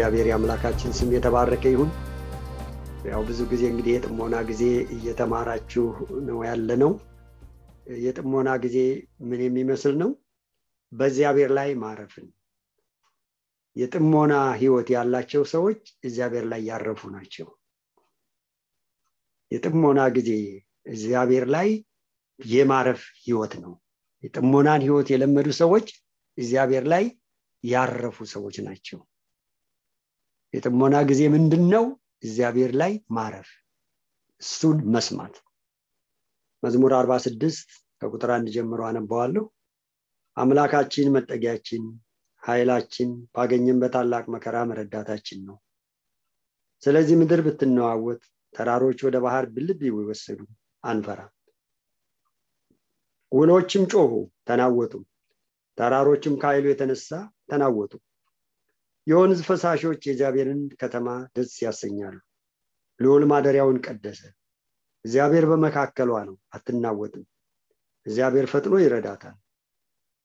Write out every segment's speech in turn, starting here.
እግዚአብሔር የአምላካችን ስም የተባረከ ይሁን። ያው ብዙ ጊዜ እንግዲህ የጥሞና ጊዜ እየተማራችሁ ነው ያለ ነው። የጥሞና ጊዜ ምን የሚመስል ነው? በእግዚአብሔር ላይ ማረፍን። የጥሞና ህይወት ያላቸው ሰዎች እግዚአብሔር ላይ ያረፉ ናቸው። የጥሞና ጊዜ እግዚአብሔር ላይ የማረፍ ህይወት ነው። የጥሞናን ህይወት የለመዱ ሰዎች እግዚአብሔር ላይ ያረፉ ሰዎች ናቸው። የጥሞና ጊዜ ምንድን ነው? እግዚአብሔር ላይ ማረፍ፣ እሱን መስማት። መዝሙር አርባ ስድስት ከቁጥር አንድ ጀምሮ አነበዋለሁ። አምላካችን መጠጊያችን፣ ኃይላችን፣ ባገኘን በታላቅ መከራ መረዳታችን ነው። ስለዚህ ምድር ብትነዋወጥ፣ ተራሮች ወደ ባህር ብልብ ቢወሰዱ አንፈራም። ውሎችም ጮሁ ተናወጡ፣ ተራሮችም ከኃይሉ የተነሳ ተናወጡ። የወንዝ ፈሳሾች የእግዚአብሔርን ከተማ ደስ ያሰኛሉ። ልዑል ማደሪያውን ቀደሰ። እግዚአብሔር በመካከሏ ነው፣ አትናወጥም። እግዚአብሔር ፈጥኖ ይረዳታል።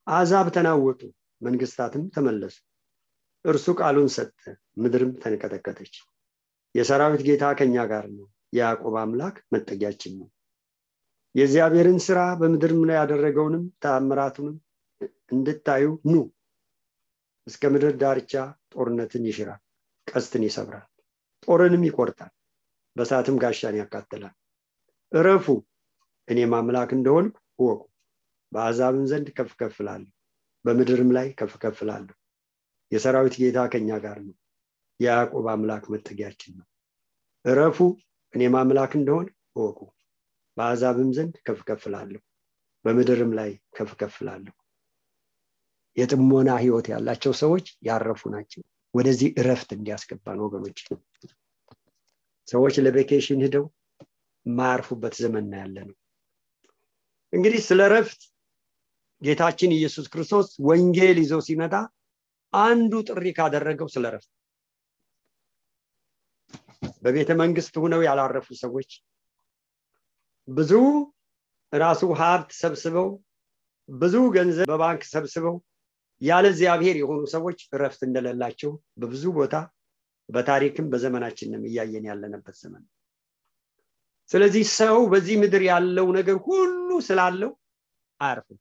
አሕዛብ ተናወጡ፣ መንግስታትም ተመለሱ። እርሱ ቃሉን ሰጠ፣ ምድርም ተንቀጠቀጠች። የሰራዊት ጌታ ከኛ ጋር ነው፣ የያዕቆብ አምላክ መጠጊያችን ነው። የእግዚአብሔርን ስራ በምድርም ላይ ያደረገውንም ተአምራቱንም እንድታዩ ኑ። እስከ ምድር ዳርቻ ጦርነትን ይሽራል፣ ቀስትን ይሰብራል፣ ጦርንም ይቆርጣል፣ በሳትም ጋሻን ያቃጥላል። እረፉ፣ እኔም አምላክ እንደሆንኩ እወቁ። በአሕዛብም ዘንድ ከፍ ከፍ በምድርም ላይ ከፍ ከፍ የሰራዊት ጌታ ከኛ ጋር ነው፣ የያዕቆብ አምላክ መጠጊያችን ነው። እረፉ፣ እኔም አምላክ እንደሆን እወቁ። በአሕዛብም ዘንድ ከፍ ከፍ በምድርም ላይ ከፍ ከፍ የጥሞና ህይወት ያላቸው ሰዎች ያረፉ ናቸው። ወደዚህ እረፍት እንዲያስገባን ወገኖች፣ ሰዎች ለቬኬሽን ሂደው የማያርፉበት ዘመን ያለ ነው። እንግዲህ ስለ እረፍት ጌታችን ኢየሱስ ክርስቶስ ወንጌል ይዞ ሲመጣ አንዱ ጥሪ ካደረገው ስለ እረፍት በቤተ መንግስት ሁነው ያላረፉ ሰዎች ብዙ ራሱ ሀብት ሰብስበው ብዙ ገንዘብ በባንክ ሰብስበው ያለ እግዚአብሔር የሆኑ ሰዎች እረፍት እንደሌላቸው በብዙ ቦታ በታሪክም በዘመናችንም እያየን ያለንበት ዘመን። ስለዚህ ሰው በዚህ ምድር ያለው ነገር ሁሉ ስላለው አያርፍም።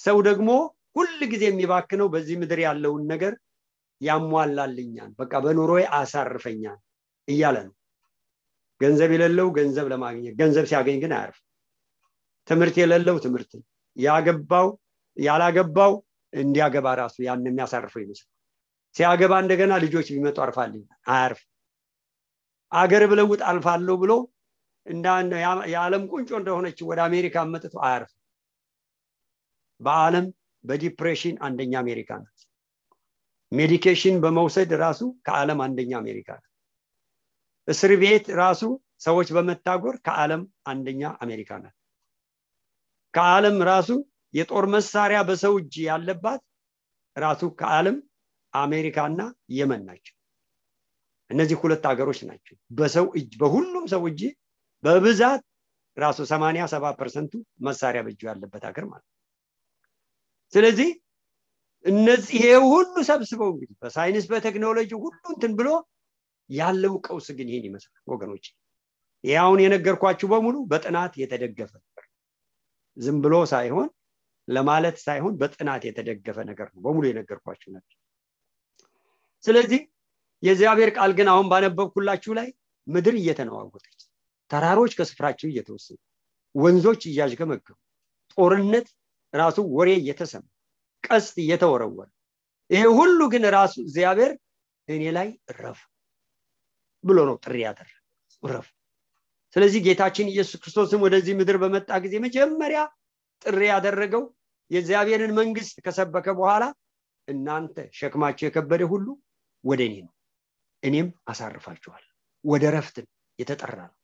ሰው ደግሞ ሁል ጊዜ የሚባክነው በዚህ ምድር ያለውን ነገር ያሟላልኛል በቃ በኑሮ አሳርፈኛል እያለ ነው። ገንዘብ የሌለው ገንዘብ ለማግኘት ገንዘብ ሲያገኝ ግን አያርፍ ትምህርት የሌለው ትምህርት ያገባው ያላገባው እንዲያገባ ራሱ ያን የሚያሳርፈው ይመስል ሲያገባ እንደገና ልጆች ቢመጡ አርፋልኝ አያርፍ አገር ብለውጥ አልፋለሁ ብሎ የዓለም ቁንጮ እንደሆነች ወደ አሜሪካ መጥቶ አያርፍ በአለም በ depression አንደኛ አሜሪካ ናት። medication በመውሰድ ራሱ ከዓለም አንደኛ አሜሪካ ናት። እስር ቤት ራሱ ሰዎች በመታጎር ከዓለም አንደኛ አሜሪካ ናት። ከዓለም ራሱ የጦር መሳሪያ በሰው እጅ ያለባት ራሱ ከዓለም አሜሪካና የመን ናቸው። እነዚህ ሁለት ሀገሮች ናቸው በሰው እጅ በሁሉም ሰው እጅ በብዛት ራሱ ሰማኒያ ሰባ percent ኡ መሳሪያ በእጁ ያለበት ሀገር ማለት ስለዚህ እነዚህ ይሄ ሁሉ ሰብስበው እንግዲህ በሳይንስ በቴክኖሎጂ ሁሉ እንትን ብሎ ያለው ቀውስ ግን ይሄን ይመስላል ወገኖች። ይህ አሁን የነገርኳችሁ በሙሉ በጥናት የተደገፈ ዝም ብሎ ሳይሆን ለማለት ሳይሆን በጥናት የተደገፈ ነገር ነው። በሙሉ የነገርኳችሁ ነበር ስለዚህ የእግዚአብሔር ቃል ግን አሁን ባነበብኩላችሁ ላይ ምድር እየተነዋወጠች ተራሮች ከስፍራቸው እየተወሰኑ ወንዞች እያዥገመገሙ ጦርነት ራሱ ወሬ እየተሰማ ቀስት እየተወረወረ ይሄ ሁሉ ግን ራሱ እግዚአብሔር እኔ ላይ እረፍ ብሎ ነው ጥሪ ያደረገ እረፍ። ስለዚህ ጌታችን ኢየሱስ ክርስቶስም ወደዚህ ምድር በመጣ ጊዜ መጀመሪያ ጥሪ ያደረገው የእግዚአብሔርን መንግስት ከሰበከ በኋላ እናንተ ሸክማቸው የከበደ ሁሉ ወደ እኔ ነው። እኔም አሳርፋችኋል ወደ ረፍትን የተጠራ ነው።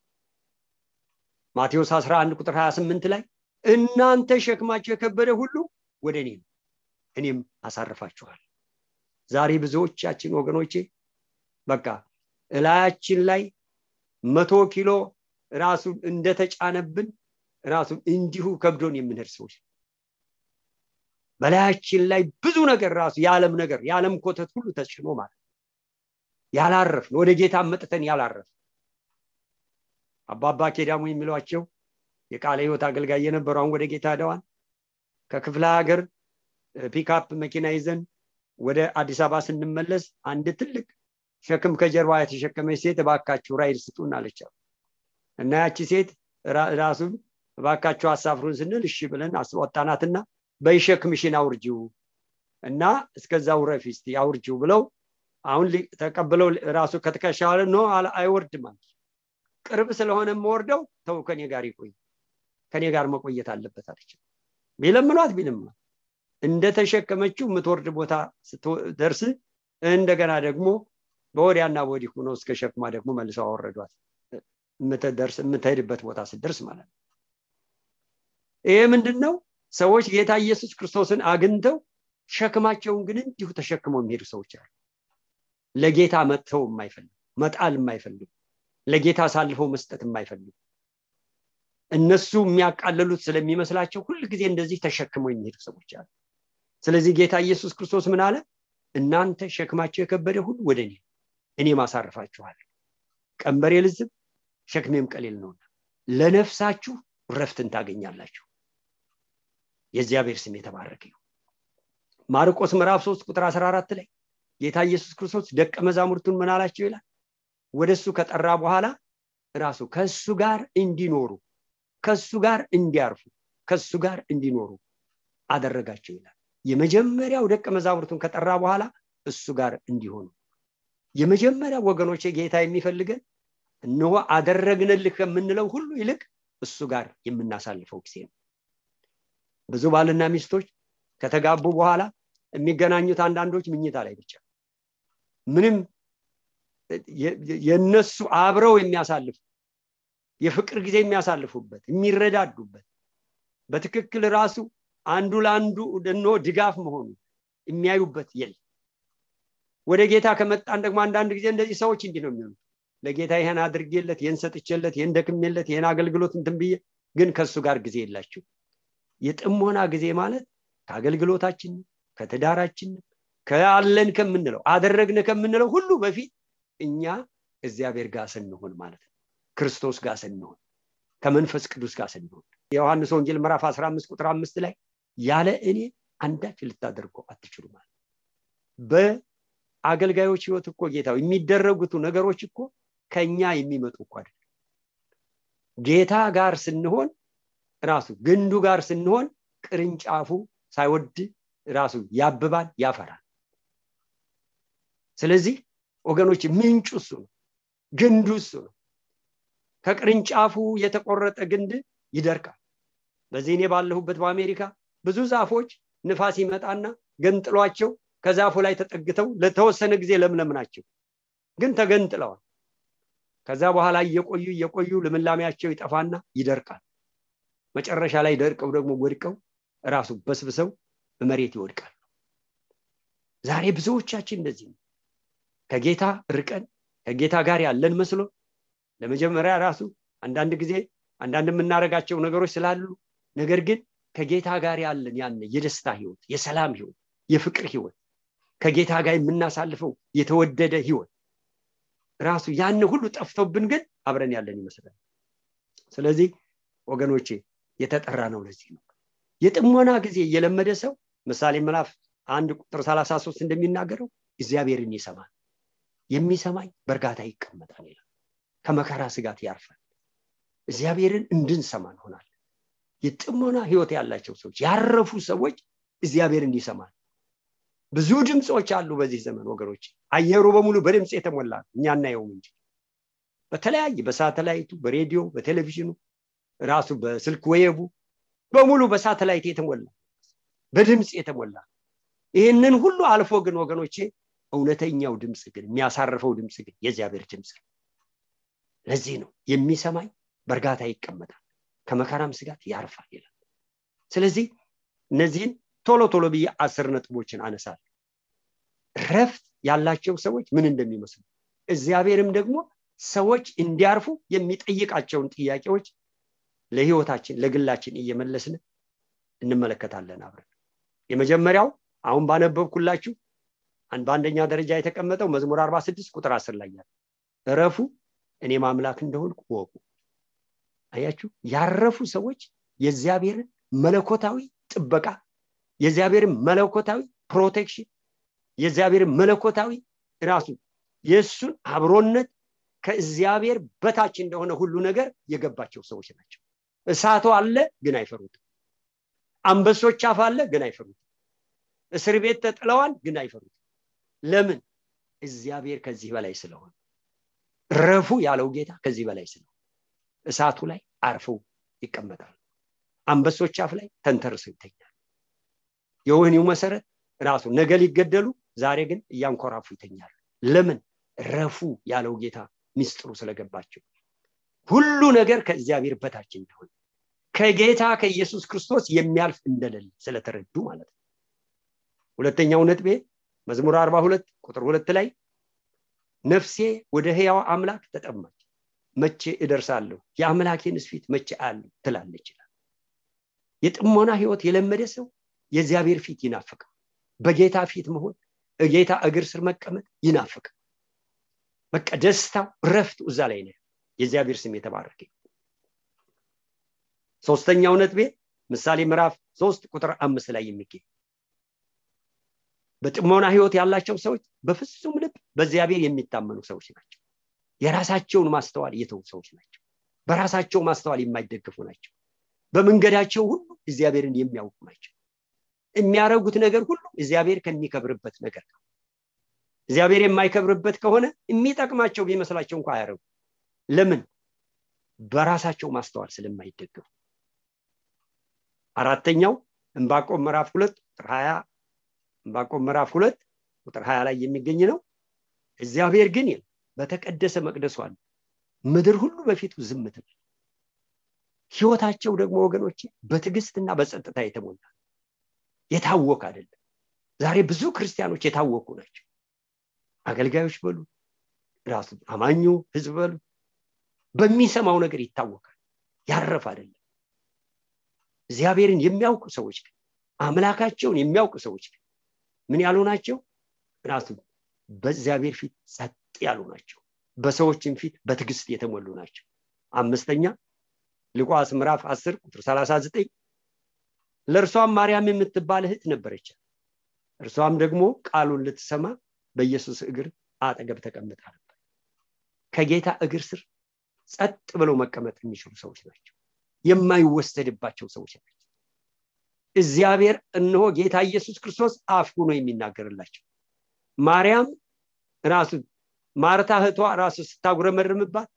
ማቴዎስ 11 ቁጥር 28 ላይ እናንተ ሸክማቸው የከበደ ሁሉ ወደ እኔ ነው። እኔም አሳርፋችኋል ዛሬ ብዙዎቻችን ወገኖቼ በቃ እላያችን ላይ መቶ ኪሎ ራሱን እንደተጫነብን ራሱን እንዲሁ ከብዶን የምንሄድ ሰዎች በላያችን ላይ ብዙ ነገር ራሱ የዓለም ነገር የዓለም ኮተት ሁሉ ተጭኖ ማለት ያላረፍን ወደ ጌታ መጥተን ያላረፍን። አባባ ኬዳሙ የሚሏቸው የቃለ ህይወት አገልጋይ የነበሩ አሁን ወደ ጌታ ሄደዋል ከክፍለ ሀገር ፒክአፕ መኪና ይዘን ወደ አዲስ አበባ ስንመለስ አንድ ትልቅ ሸክም ከጀርባ የተሸከመች ሴት እባካችሁ ride ስጡን አለቻቸው እና ያቺ ሴት ራሱን እባካችሁ አሳፍሩን ስንል እሺ ብለን አስወጣናትና በይሸክምሽን አውርጂው እና እስከዛ ውረፊ እስቲ አውርጂው ብለው አሁን ተቀብለው ራሱ ከተከሻለ ነው አይወርድም ቅርብ ስለሆነ የምወርደው ተው ከኔ ጋር ይቆይ ከኔ ጋር መቆየት አለበት አለች ቢለምኗት ቢለምኗት እንደተሸከመችው የምትወርድ ቦታ ስትደርስ እንደገና ደግሞ በወዲያና በወዲህ ሆኖ እስከ ሸክማ ደግሞ መልሰው አወረዷት። የምትሄድበት ቦታ ስደርስ ማለት ነው ይሄ ምንድን ነው ሰዎች ጌታ ኢየሱስ ክርስቶስን አግኝተው ሸክማቸውን ግን እንዲሁ ተሸክመው የሚሄዱ ሰዎች አሉ። ለጌታ መጥተው የማይፈልጉ መጣል የማይፈልጉ ለጌታ አሳልፈው መስጠት የማይፈልጉ። እነሱ የሚያቃለሉት ስለሚመስላቸው ሁል ጊዜ እንደዚህ ተሸክመው የሚሄዱ ሰዎች አሉ። ስለዚህ ጌታ ኢየሱስ ክርስቶስ ምን አለ? እናንተ ሸክማቸው የከበደ ሁሉ ወደ እኔ እኔ ማሳርፋችኋል ቀንበሬ ልዝብ ሸክሜም ቀሌል ነውና ለነፍሳችሁ ረፍትን ታገኛላችሁ የእግዚአብሔር ስም የተባረከ ይሁን። ማርቆስ ምዕራፍ 3 ቁጥር 14 ላይ ጌታ ኢየሱስ ክርስቶስ ደቀ መዛሙርቱን ምን አላቸው ይላል? ወደ እሱ ከጠራ በኋላ ራሱ ከእሱ ጋር እንዲኖሩ ከእሱ ጋር እንዲያርፉ ከእሱ ጋር እንዲኖሩ አደረጋቸው ይላል። የመጀመሪያው ደቀ መዛሙርቱን ከጠራ በኋላ እሱ ጋር እንዲሆኑ። የመጀመሪያ ወገኖች ጌታ የሚፈልገን እነሆ አደረግንልህ ከምንለው ሁሉ ይልቅ እሱ ጋር የምናሳልፈው ጊዜ ነው ብዙ ባልና ሚስቶች ከተጋቡ በኋላ የሚገናኙት አንዳንዶች ምኝታ ላይ ብቻ። ምንም የነሱ አብረው የሚያሳልፉ የፍቅር ጊዜ የሚያሳልፉበት የሚረዳዱበት በትክክል ራሱ አንዱ ለአንዱ እኖ ድጋፍ መሆኑ የሚያዩበት የለ ወደ ጌታ ከመጣን ደግሞ አንዳንድ ጊዜ እንደዚህ ሰዎች እንዲህ ነው የሚሆኑት። ለጌታ ይህን አድርጌለት ይህን ሰጥቼለት ይህን ደክሜለት ይህን አገልግሎት እንትን ብዬ ግን ከእሱ ጋር ጊዜ የላችሁ የጥሞና ጊዜ ማለት ከአገልግሎታችን ከትዳራችን ከአለን ከምንለው አደረግን ከምንለው ሁሉ በፊት እኛ እግዚአብሔር ጋር ስንሆን ማለት ነው። ክርስቶስ ጋር ስንሆን ከመንፈስ ቅዱስ ጋር ስንሆን። የዮሐንስ ወንጌል ምዕራፍ 15 ቁጥር አምስት ላይ ያለ እኔ አንዳች ልታደርጉ አትችሉ ማለት በአገልጋዮች ህይወት እኮ ጌታ የሚደረጉት ነገሮች እኮ ከኛ የሚመጡ እኮ አይደለም ጌታ ጋር ስንሆን ራሱ ግንዱ ጋር ስንሆን ቅርንጫፉ ሳይወድ ራሱ ያብባል ያፈራል። ስለዚህ ወገኖች ምንጩ እሱ ነው ግንዱ እሱ ነው። ከቅርንጫፉ የተቆረጠ ግንድ ይደርቃል። በዚህ እኔ ባለሁበት በአሜሪካ ብዙ ዛፎች ንፋስ ይመጣና ገንጥሏቸው ከዛፉ ላይ ተጠግተው ለተወሰነ ጊዜ ለምለም ናቸው ግን ተገንጥለዋል። ከዛ በኋላ እየቆዩ እየቆዩ ልምላሜያቸው ይጠፋና ይደርቃል መጨረሻ ላይ ደርቀው ደግሞ ወድቀው ራሱ በስብሰው በመሬት ይወድቃል ዛሬ ብዙዎቻችን እንደዚህ ነው። ከጌታ ርቀን ከጌታ ጋር ያለን መስሎ ለመጀመሪያ ራሱ አንዳንድ ጊዜ አንዳንድ የምናደርጋቸው ነገሮች ስላሉ ነገር ግን ከጌታ ጋር ያለን ያን የደስታ ህይወት የሰላም ህይወት የፍቅር ህይወት ከጌታ ጋር የምናሳልፈው የተወደደ ህይወት ራሱ ያን ሁሉ ጠፍቶብን ግን አብረን ያለን ይመስላል። ስለዚህ ወገኖቼ የተጠራ ነው ለዚህ ነው። የጥሞና ጊዜ እየለመደ ሰው ምሳሌ ምዕራፍ አንድ ቁጥር 33 እንደሚናገረው እግዚአብሔርን ይሰማል። የሚሰማኝ በእርጋታ ይቀመጣል ይላል። ከመከራ ስጋት ያርፋል። እግዚአብሔርን እንድንሰማ እንሆናለን። የጥሞና ህይወት ያላቸው ሰዎች ያረፉ ሰዎች እግዚአብሔርን ይሰማል። ብዙ ድምፆች አሉ በዚህ ዘመን ወገኖች። አየሩ በሙሉ በድምፅ የተሞላ እኛ እናየውም እንጂ። በተለያየ በሳተላይቱ በሬዲዮ በቴሌቪዥኑ ራሱ በስልክ ወየቡ በሙሉ በሳተላይት የተሞላ በድምፅ የተሞላ ይህንን ሁሉ አልፎ ግን ወገኖቼ እውነተኛው ድምፅ ግን የሚያሳርፈው ድምፅ ግን የእግዚአብሔር ድምፅ ነው። ለዚህ ነው የሚሰማኝ በእርጋታ ይቀመጣል ከመከራም ስጋት ያርፋል ይላል። ስለዚህ እነዚህን ቶሎ ቶሎ ብዬ አስር ነጥቦችን አነሳል ረፍት ያላቸው ሰዎች ምን እንደሚመስሉ እግዚአብሔርም ደግሞ ሰዎች እንዲያርፉ የሚጠይቃቸውን ጥያቄዎች ለህይወታችን ለግላችን እየመለስን እንመለከታለን አብረን። የመጀመሪያው አሁን ባነበብኩላችሁ በአንደኛ ደረጃ የተቀመጠው መዝሙር 46 ቁጥር 10 ላይ ያለ እረፉ እኔ ማምላክ እንደሆንኩ ወቁ አያችሁ? ያረፉ ሰዎች የእግዚአብሔርን መለኮታዊ ጥበቃ የእግዚአብሔርን መለኮታዊ protection የእግዚአብሔርን መለኮታዊ ራሱ የእሱን አብሮነት ከእግዚአብሔር በታች እንደሆነ ሁሉ ነገር የገባቸው ሰዎች ናቸው እሳቱ አለ ግን አይፈሩትም። አንበሶች አፍ አለ ግን አይፈሩትም። እስር ቤት ተጥለዋል ግን አይፈሩትም። ለምን? እግዚአብሔር ከዚህ በላይ ስለሆነ። ረፉ ያለው ጌታ ከዚህ በላይ ስለሆነ። እሳቱ ላይ አርፈው ይቀመጣሉ። አንበሶች አፍ ላይ ተንተርሰው ይተኛሉ። የወህኒው መሰረት ራሱ ነገ ሊገደሉ ዛሬ ግን እያንኮራፉ ይተኛሉ። ለምን? ረፉ ያለው ጌታ ሚስጥሩ ስለገባቸው ሁሉ ነገር ከእግዚአብሔር በታች እንደሆነ ከጌታ ከኢየሱስ ክርስቶስ የሚያልፍ እንደሌለ ስለተረዱ ማለት ነው። ሁለተኛው ነጥቤ መዝሙር 42 ቁጥር ሁለት ላይ ነፍሴ ወደ ህያው አምላክ ተጠማች መቼ እደርሳለሁ? የአምላኬንስ ፊት መቼ አለ ትላለች የጥሞና ህይወት የለመደ ሰው የእግዚአብሔር ፊት ይናፍቃል። በጌታ ፊት መሆን ጌታ እግር ስር መቀመጥ ይናፍቃል። በቃ ደስታው ረፍቱ እዛ ላይ ነው የእግዚአብሔር ስም የተባረከ ሶስተኛው ነጥቤ ምሳሌ ምዕራፍ ሶስት ቁጥር አምስት ላይ የሚገኝ በጥሞና ህይወት ያላቸው ሰዎች በፍጹም ልብ በእግዚአብሔር የሚታመኑ ሰዎች ናቸው። የራሳቸውን ማስተዋል የተው ሰዎች ናቸው። በራሳቸው ማስተዋል የማይደግፉ ናቸው። በመንገዳቸው ሁሉ እግዚአብሔርን የሚያውቁ ናቸው። የሚያደረጉት ነገር ሁሉ እግዚአብሔር ከሚከብርበት ነገር ነው። እግዚአብሔር የማይከብርበት ከሆነ የሚጠቅማቸው ቢመስላቸው እንኳ አያረጉ ለምን? በራሳቸው ማስተዋል ስለማይደገፉ። አራተኛው እንባቆም ምዕራፍ ሁለት ቁጥር ሀያ እንባቆም ምዕራፍ ሁለት ቁጥር ሀያ ላይ የሚገኝ ነው። እግዚአብሔር ግን ይል በተቀደሰ መቅደሱ አለ ምድር ሁሉ በፊቱ ዝም ትበል ህይወታቸው ደግሞ ወገኖች በትዕግስትና በጸጥታ የተሞላ የታወክ አይደለም። ዛሬ ብዙ ክርስቲያኖች የታወቁ ናቸው። አገልጋዮች በሉ ራሱ አማኙ ህዝብ በሉ በሚሰማው ነገር ይታወቃል። ያረፍ አይደለም። እግዚአብሔርን የሚያውቁ ሰዎች ግን አምላካቸውን የሚያውቁ ሰዎች ግን ምን ያሉ ናቸው? ራሱ በእግዚአብሔር ፊት ጸጥ ያሉ ናቸው። በሰዎችም ፊት በትዕግስት የተሞሉ ናቸው። አምስተኛ ልቋስ ምዕራፍ 10 ቁጥር 39 ለእርሷም ማርያም የምትባል እህት ነበረች። እርሷም ደግሞ ቃሉን ልትሰማ በኢየሱስ እግር አጠገብ ተቀምጣ ነበር። ከጌታ እግር ስር ጸጥ ብለው መቀመጥ የሚችሉ ሰዎች ናቸው። የማይወሰድባቸው ሰዎች ናቸው። እግዚአብሔር እነሆ ጌታ ኢየሱስ ክርስቶስ አፍ ሆኖ የሚናገርላቸው። ማርያም ራሱ ማርታ እህቷ ራሱ ስታጉረመርምባት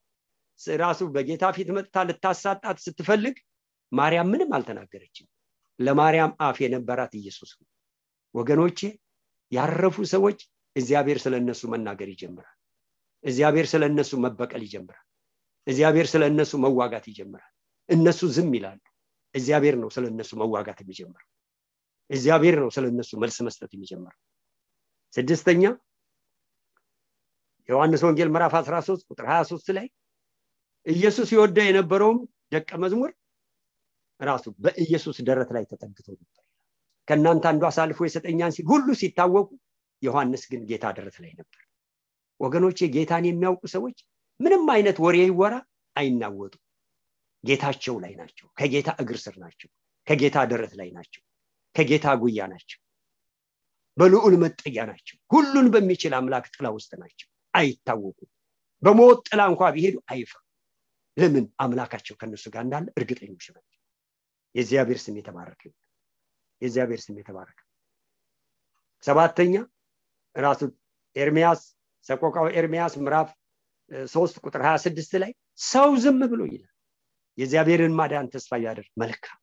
ራሱ በጌታ ፊት መጥታ ልታሳጣት ስትፈልግ ማርያም ምንም አልተናገረችም። ለማርያም አፍ የነበራት ኢየሱስ ነው። ወገኖቼ ያረፉ ሰዎች እግዚአብሔር ስለ እነሱ መናገር ይጀምራል። እግዚአብሔር ስለ እነሱ መበቀል ይጀምራል እግዚአብሔር ስለ እነሱ መዋጋት ይጀምራል። እነሱ ዝም ይላሉ። እግዚአብሔር ነው ስለ እነሱ መዋጋት የሚጀምረው። እግዚአብሔር ነው ስለ እነሱ መልስ መስጠት የሚጀምረው። ስድስተኛ ዮሐንስ ወንጌል ምዕራፍ 13 ቁጥር 23 ላይ ኢየሱስ ይወደው የነበረውም ደቀ መዝሙር ራሱ በኢየሱስ ደረት ላይ ተጠግቶ ነበር ከእናንተ አንዱ አሳልፎ የሰጠኛን ሲል ሁሉ ሲታወቁ ዮሐንስ ግን ጌታ ደረት ላይ ነበር። ወገኖቼ ጌታን የሚያውቁ ሰዎች ምንም አይነት ወሬ ይወራ አይናወጡ። ጌታቸው ላይ ናቸው። ከጌታ እግር ስር ናቸው። ከጌታ ደረት ላይ ናቸው። ከጌታ ጉያ ናቸው። በልዑል መጠጊያ ናቸው። ሁሉን በሚችል አምላክ ጥላ ውስጥ ናቸው። አይታወቁም። በሞት ጥላ እንኳ ቢሄዱ አይፈሩ። ለምን? አምላካቸው ከእነሱ ጋር እንዳለ እርግጠኞች ናቸው። የእግዚአብሔር ስም የተባረከ የእግዚአብሔር ስም የተባረከ ሰባተኛ ራሱ ኤርሚያስ ሰቆቃው ኤርሚያስ ምዕራፍ ሶስት ቁጥር ሀያ ስድስት ላይ ሰው ዝም ብሎ ይላል። የእግዚአብሔርን ማዳን ተስፋ ያደርግ መልካም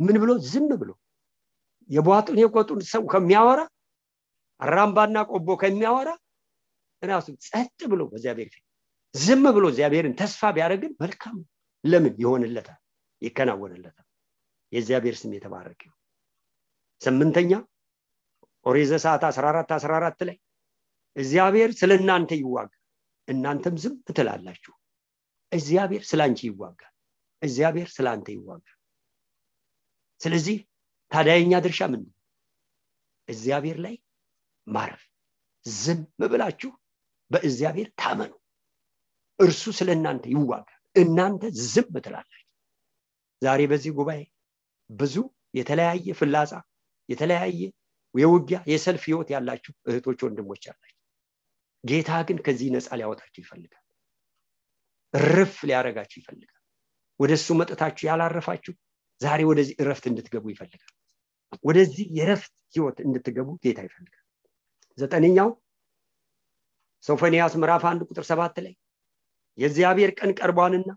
ምን ብሎ? ዝም ብሎ የቧጡን የቆጡን ሰው ከሚያወራ አራምባና ቆቦ ከሚያወራ ራሱ ጸጥ ብሎ በእግዚአብሔር ፊት ዝም ብሎ እግዚአብሔርን ተስፋ ቢያደርግን መልካም ለምን? ይሆንለታል ይከናወንለታል። የእግዚአብሔር ስም የተባረክ ስምንተኛ ኦሪዘ ሰዓት 14 14 ላይ እግዚአብሔር ስለ እናንተ ይዋጋል እናንተም ዝም ትላላችሁ። እግዚአብሔር ስለ አንቺ ይዋጋል። እግዚአብሔር ስለ አንተ ይዋጋል። ስለዚህ ታዲያ ድርሻ ምን እግዚአብሔር ላይ ማረፍ። ዝም ብላችሁ በእግዚአብሔር ታመኑ። እርሱ ስለ እናንተ ይዋጋል። እናንተ ዝም ትላላችሁ። ዛሬ በዚህ ጉባኤ ብዙ የተለያየ ፍላጻ የተለያየ የውጊያ የሰልፍ ህይወት ያላችሁ እህቶች ወንድሞች አላችሁ ጌታ ግን ከዚህ ነፃ ሊያወጣችሁ ይፈልጋል። ርፍ ሊያረጋችሁ ይፈልጋል። ወደ እሱ መጠታችሁ ያላረፋችሁ ዛሬ ወደዚህ እረፍት እንድትገቡ ይፈልጋል። ወደዚህ የረፍት ህይወት እንድትገቡ ጌታ ይፈልጋል። ዘጠነኛው ሶፎንያስ ምዕራፍ አንድ ቁጥር ሰባት ላይ የእግዚአብሔር ቀን ቀርቧንና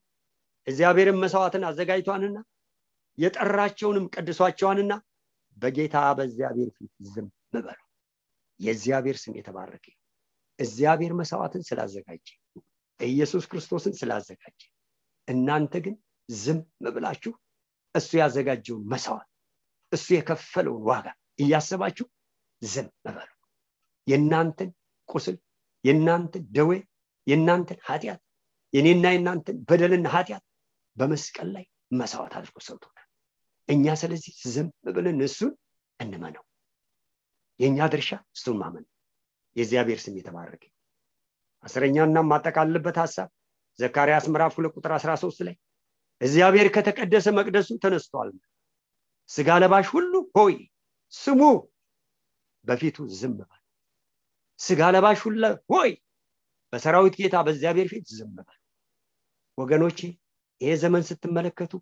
እግዚአብሔርን መስዋዕትን አዘጋጅቷንና የጠራቸውንም ቀድሷቸዋንና በጌታ በእግዚአብሔር ፊት ዝም በሉ። የእግዚአብሔር ስም የተባረከ እግዚአብሔር መስዋዕትን ስላዘጋጀ ኢየሱስ ክርስቶስን ስላዘጋጀ እናንተ ግን ዝም ብላችሁ እሱ ያዘጋጀውን መስዋዕት እሱ የከፈለውን ዋጋ እያሰባችሁ ዝም በሉ። የእናንተን ቁስል የእናንተን ደዌ የእናንተን ኃጢአት የኔና የእናንተን በደልና ኃጢአት በመስቀል ላይ መስዋዕት አድርጎ ሰውቶናል እኛ ስለዚህ ዝም ብለን እሱን እንመነው። የእኛ ድርሻ እሱን ማመን የእግዚአብሔር ስም የተባረከ አስረኛና ማጠቃልልበት ሀሳብ ዘካርያስ ምዕራፍ ሁለት ቁጥር 13 ላይ እግዚአብሔር ከተቀደሰ መቅደሱ ተነስቷል። ስጋ ለባሽ ሁሉ ሆይ ስሙ። በፊቱ ዝም በል። ስጋ ለባሽ ሁሉ ሆይ በሰራዊት ጌታ በእግዚአብሔር ፊት ዝም በል። ወገኖቼ ይሄ ዘመን ስትመለከቱ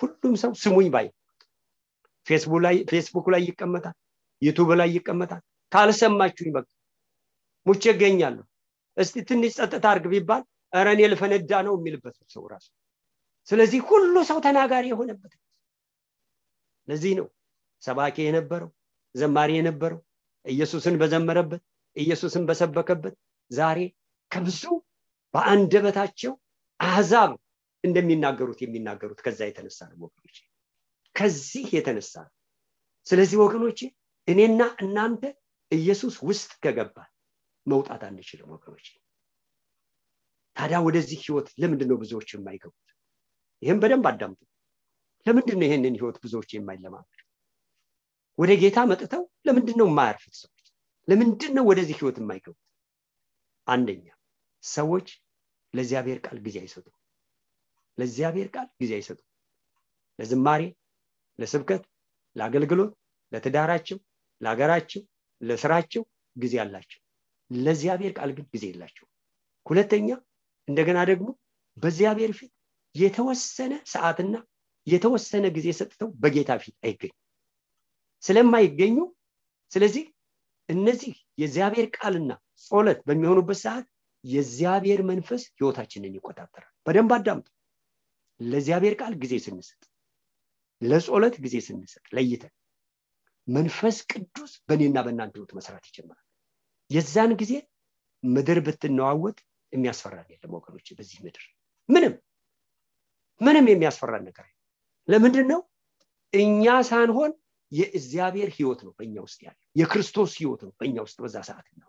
ሁሉም ሰው ስሙኝ ባይ። ፌስቡክ ላይ ይቀመጣል ዩቱብ ላይ ይቀመጣል። ካልሰማችሁኝ በቃ ሞቼ እገኛለሁ። እስቲ ትንሽ ጸጥታ አድርግ ቢባል ኧረ እኔ ልፈነዳ ነው የሚልበት ሰው ራሱ። ስለዚህ ሁሉ ሰው ተናጋሪ የሆነበት ለዚህ ነው ሰባኪ የነበረው ዘማሪ የነበረው ኢየሱስን በዘመረበት ኢየሱስን በሰበከበት ዛሬ ከብዙ በአንደበታቸው አህዛብ እንደሚናገሩት የሚናገሩት ከዛ የተነሳ ነው ወገኖች ከዚህ የተነሳ ነው። ስለዚህ ወገኖች እኔና እናንተ ኢየሱስ ውስጥ ከገባል መውጣት አንችልም ወገኖች። ታዲያ ወደዚህ ህይወት ለምንድን ነው ብዙዎች የማይገቡት? ይህም በደንብ አዳምጡ። ለምንድን ነው ይህንን ህይወት ብዙዎች የማይለማመዱ? ወደ ጌታ መጥተው ለምንድን ነው የማያርፉት ሰዎች? ለምንድን ነው ወደዚህ ህይወት የማይገቡት? አንደኛ ሰዎች ለእግዚአብሔር ቃል ጊዜ አይሰጡ ለእግዚአብሔር ቃል ጊዜ አይሰጡ ለዝማሬ ለስብከት ለአገልግሎት ለትዳራቸው ለሀገራቸው ለስራቸው ጊዜ አላቸው ለእግዚአብሔር ቃል ግን ጊዜ የላቸው ሁለተኛ እንደገና ደግሞ በእግዚአብሔር ፊት የተወሰነ ሰዓትና የተወሰነ ጊዜ ሰጥተው በጌታ ፊት አይገኙ ስለማይገኙ ስለዚህ እነዚህ የእግዚአብሔር ቃልና ጾለት በሚሆኑበት ሰዓት የእግዚአብሔር መንፈስ ህይወታችንን ይቆጣጠራል። በደንብ አዳምጡ። ለእግዚአብሔር ቃል ጊዜ ስንሰጥ ለጾለት ጊዜ ስንሰጥ ለይተን መንፈስ ቅዱስ በእኔና በእናንተ ህይወት መስራት ይጀምራል የዛን ጊዜ ምድር ብትነዋወጥ የሚያስፈራን የለም ወገኖች በዚህ ምድር። ምንም ምንም የሚያስፈራን ነገር ለምንድን ነው እኛ ሳንሆን የእግዚአብሔር ህይወት ነው በእኛ ውስጥ ያለ የክርስቶስ ህይወት ነው በእኛ ውስጥ በዛ ሰዓት ነው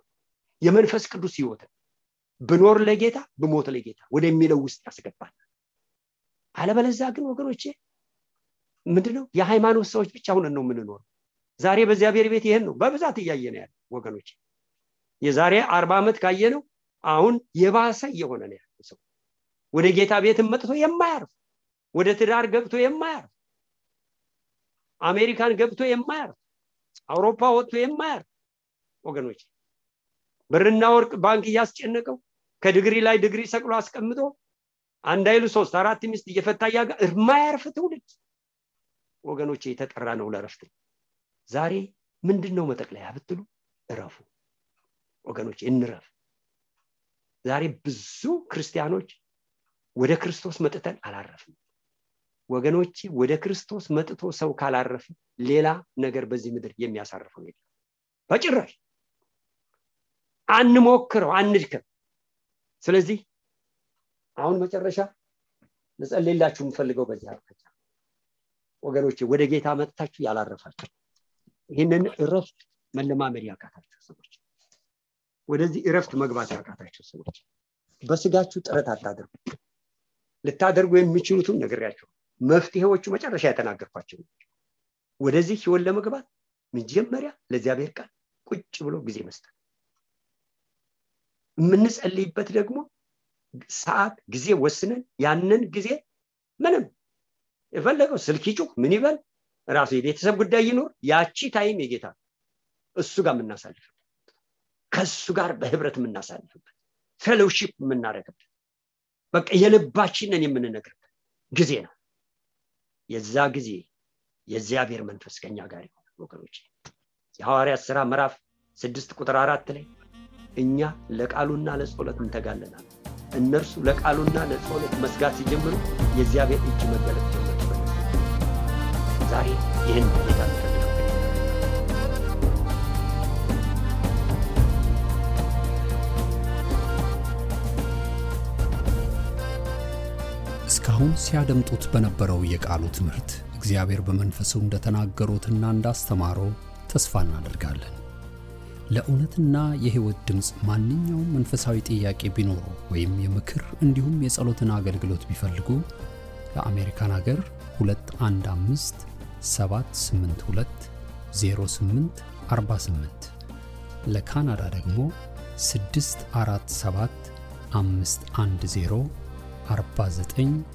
የመንፈስ ቅዱስ ህይወት ነው። ብኖር ለጌታ ብሞት ለጌታ ወደሚለው ውስጥ ያስገባል። አለበለዛ ግን ወገኖቼ ምንድነው? የሃይማኖት ሰዎች ብቻ ሁነን ነው የምንኖረው። ዛሬ በእግዚአብሔር ቤት ይህን ነው በብዛት እያየ ነው ያለ ወገኖች የዛሬ አርባ ዓመት ካየ ነው አሁን የባሰ እየሆነ ነው ያለ ሰው። ወደ ጌታ ቤትን መጥቶ የማያርፍ ወደ ትዳር ገብቶ የማያርፍ አሜሪካን ገብቶ የማያርፍ አውሮፓ ወጥቶ የማያርፍ ወገኖች ብርና ወርቅ ባንክ እያስጨነቀው ከድግሪ ላይ ድግሪ ሰቅሎ አስቀምጦ አንድ አይሉ ሶስት አራት ሚስት እየፈታ እያጋ የማያርፍ ትውልድ ወገኖች የተጠራ ነው ለረፍት ዛሬ ምንድን ነው መጠቅለያ ብትሉ እረፉ ወገኖች እንረፍ። ዛሬ ብዙ ክርስቲያኖች ወደ ክርስቶስ መጥተን አላረፍም። ወገኖች ወደ ክርስቶስ መጥቶ ሰው ካላረፍ ሌላ ነገር በዚህ ምድር የሚያሳርፈው የለም። በጭራሽ አንሞክረው አንድከም ስለዚህ አሁን መጨረሻ ልጸልላችሁ የምፈልገው በዚህ አቅጣጫ ወገኖች ወደ ጌታ መጥታችሁ ያላረፋችሁ ይህንን እረፍት መለማመድ ያቃታችሁ ሰዎች ወደዚህ እረፍት መግባት ያቃታችሁ ሰዎች በስጋችሁ ጥረት አታድርጉ። ልታደርጉ የሚችሉትን ነግሬያቸው መፍትሄዎቹ መጨረሻ የተናገርኳቸው ወደዚህ ህይወት ለመግባት መጀመሪያ ለእግዚአብሔር ቃል ቁጭ ብሎ ጊዜ መስጠት። የምንጸልይበት ደግሞ ሰዓት ጊዜ ወስነን ያንን ጊዜ ምንም የፈለገው ስልክ ይጩህ ምን ይበል ራሱ የቤተሰብ ጉዳይ ይኖር ያቺ time የጌታ እሱ ጋር የምናሳልፍበት ከእሱ ጋር በህብረት የምናሳልፍበት fellowship የምናደርግበት በቃ የልባችንን የምንነግርበት ጊዜ ነው። የዛ ጊዜ የእግዚአብሔር መንፈስ ከኛ ጋር ይሆናል ወገኖች የሐዋርያት ስራ ምዕራፍ ስድስት ቁጥር አራት ላይ እኛ ለቃሉና ለጸሎት እንተጋለናል እነርሱ ለቃሉና ለጸሎት መስጋት ሲጀምሩ የእግዚአብሔር እጅ መገለጥ ጀመር ዛሬ ይህን እስካሁን ሲያደምጡት በነበረው የቃሉ ትምህርት እግዚአብሔር በመንፈሱ እንደተናገሩትና እንዳስተማረው ተስፋ እናደርጋለን። ለእውነትና የሕይወት ድምፅ ማንኛውም መንፈሳዊ ጥያቄ ቢኖሩ ወይም የምክር እንዲሁም የጸሎትን አገልግሎት ቢፈልጉ ለአሜሪካን አገር 215 782 08 48 ለካናዳ ደግሞ 647 510 49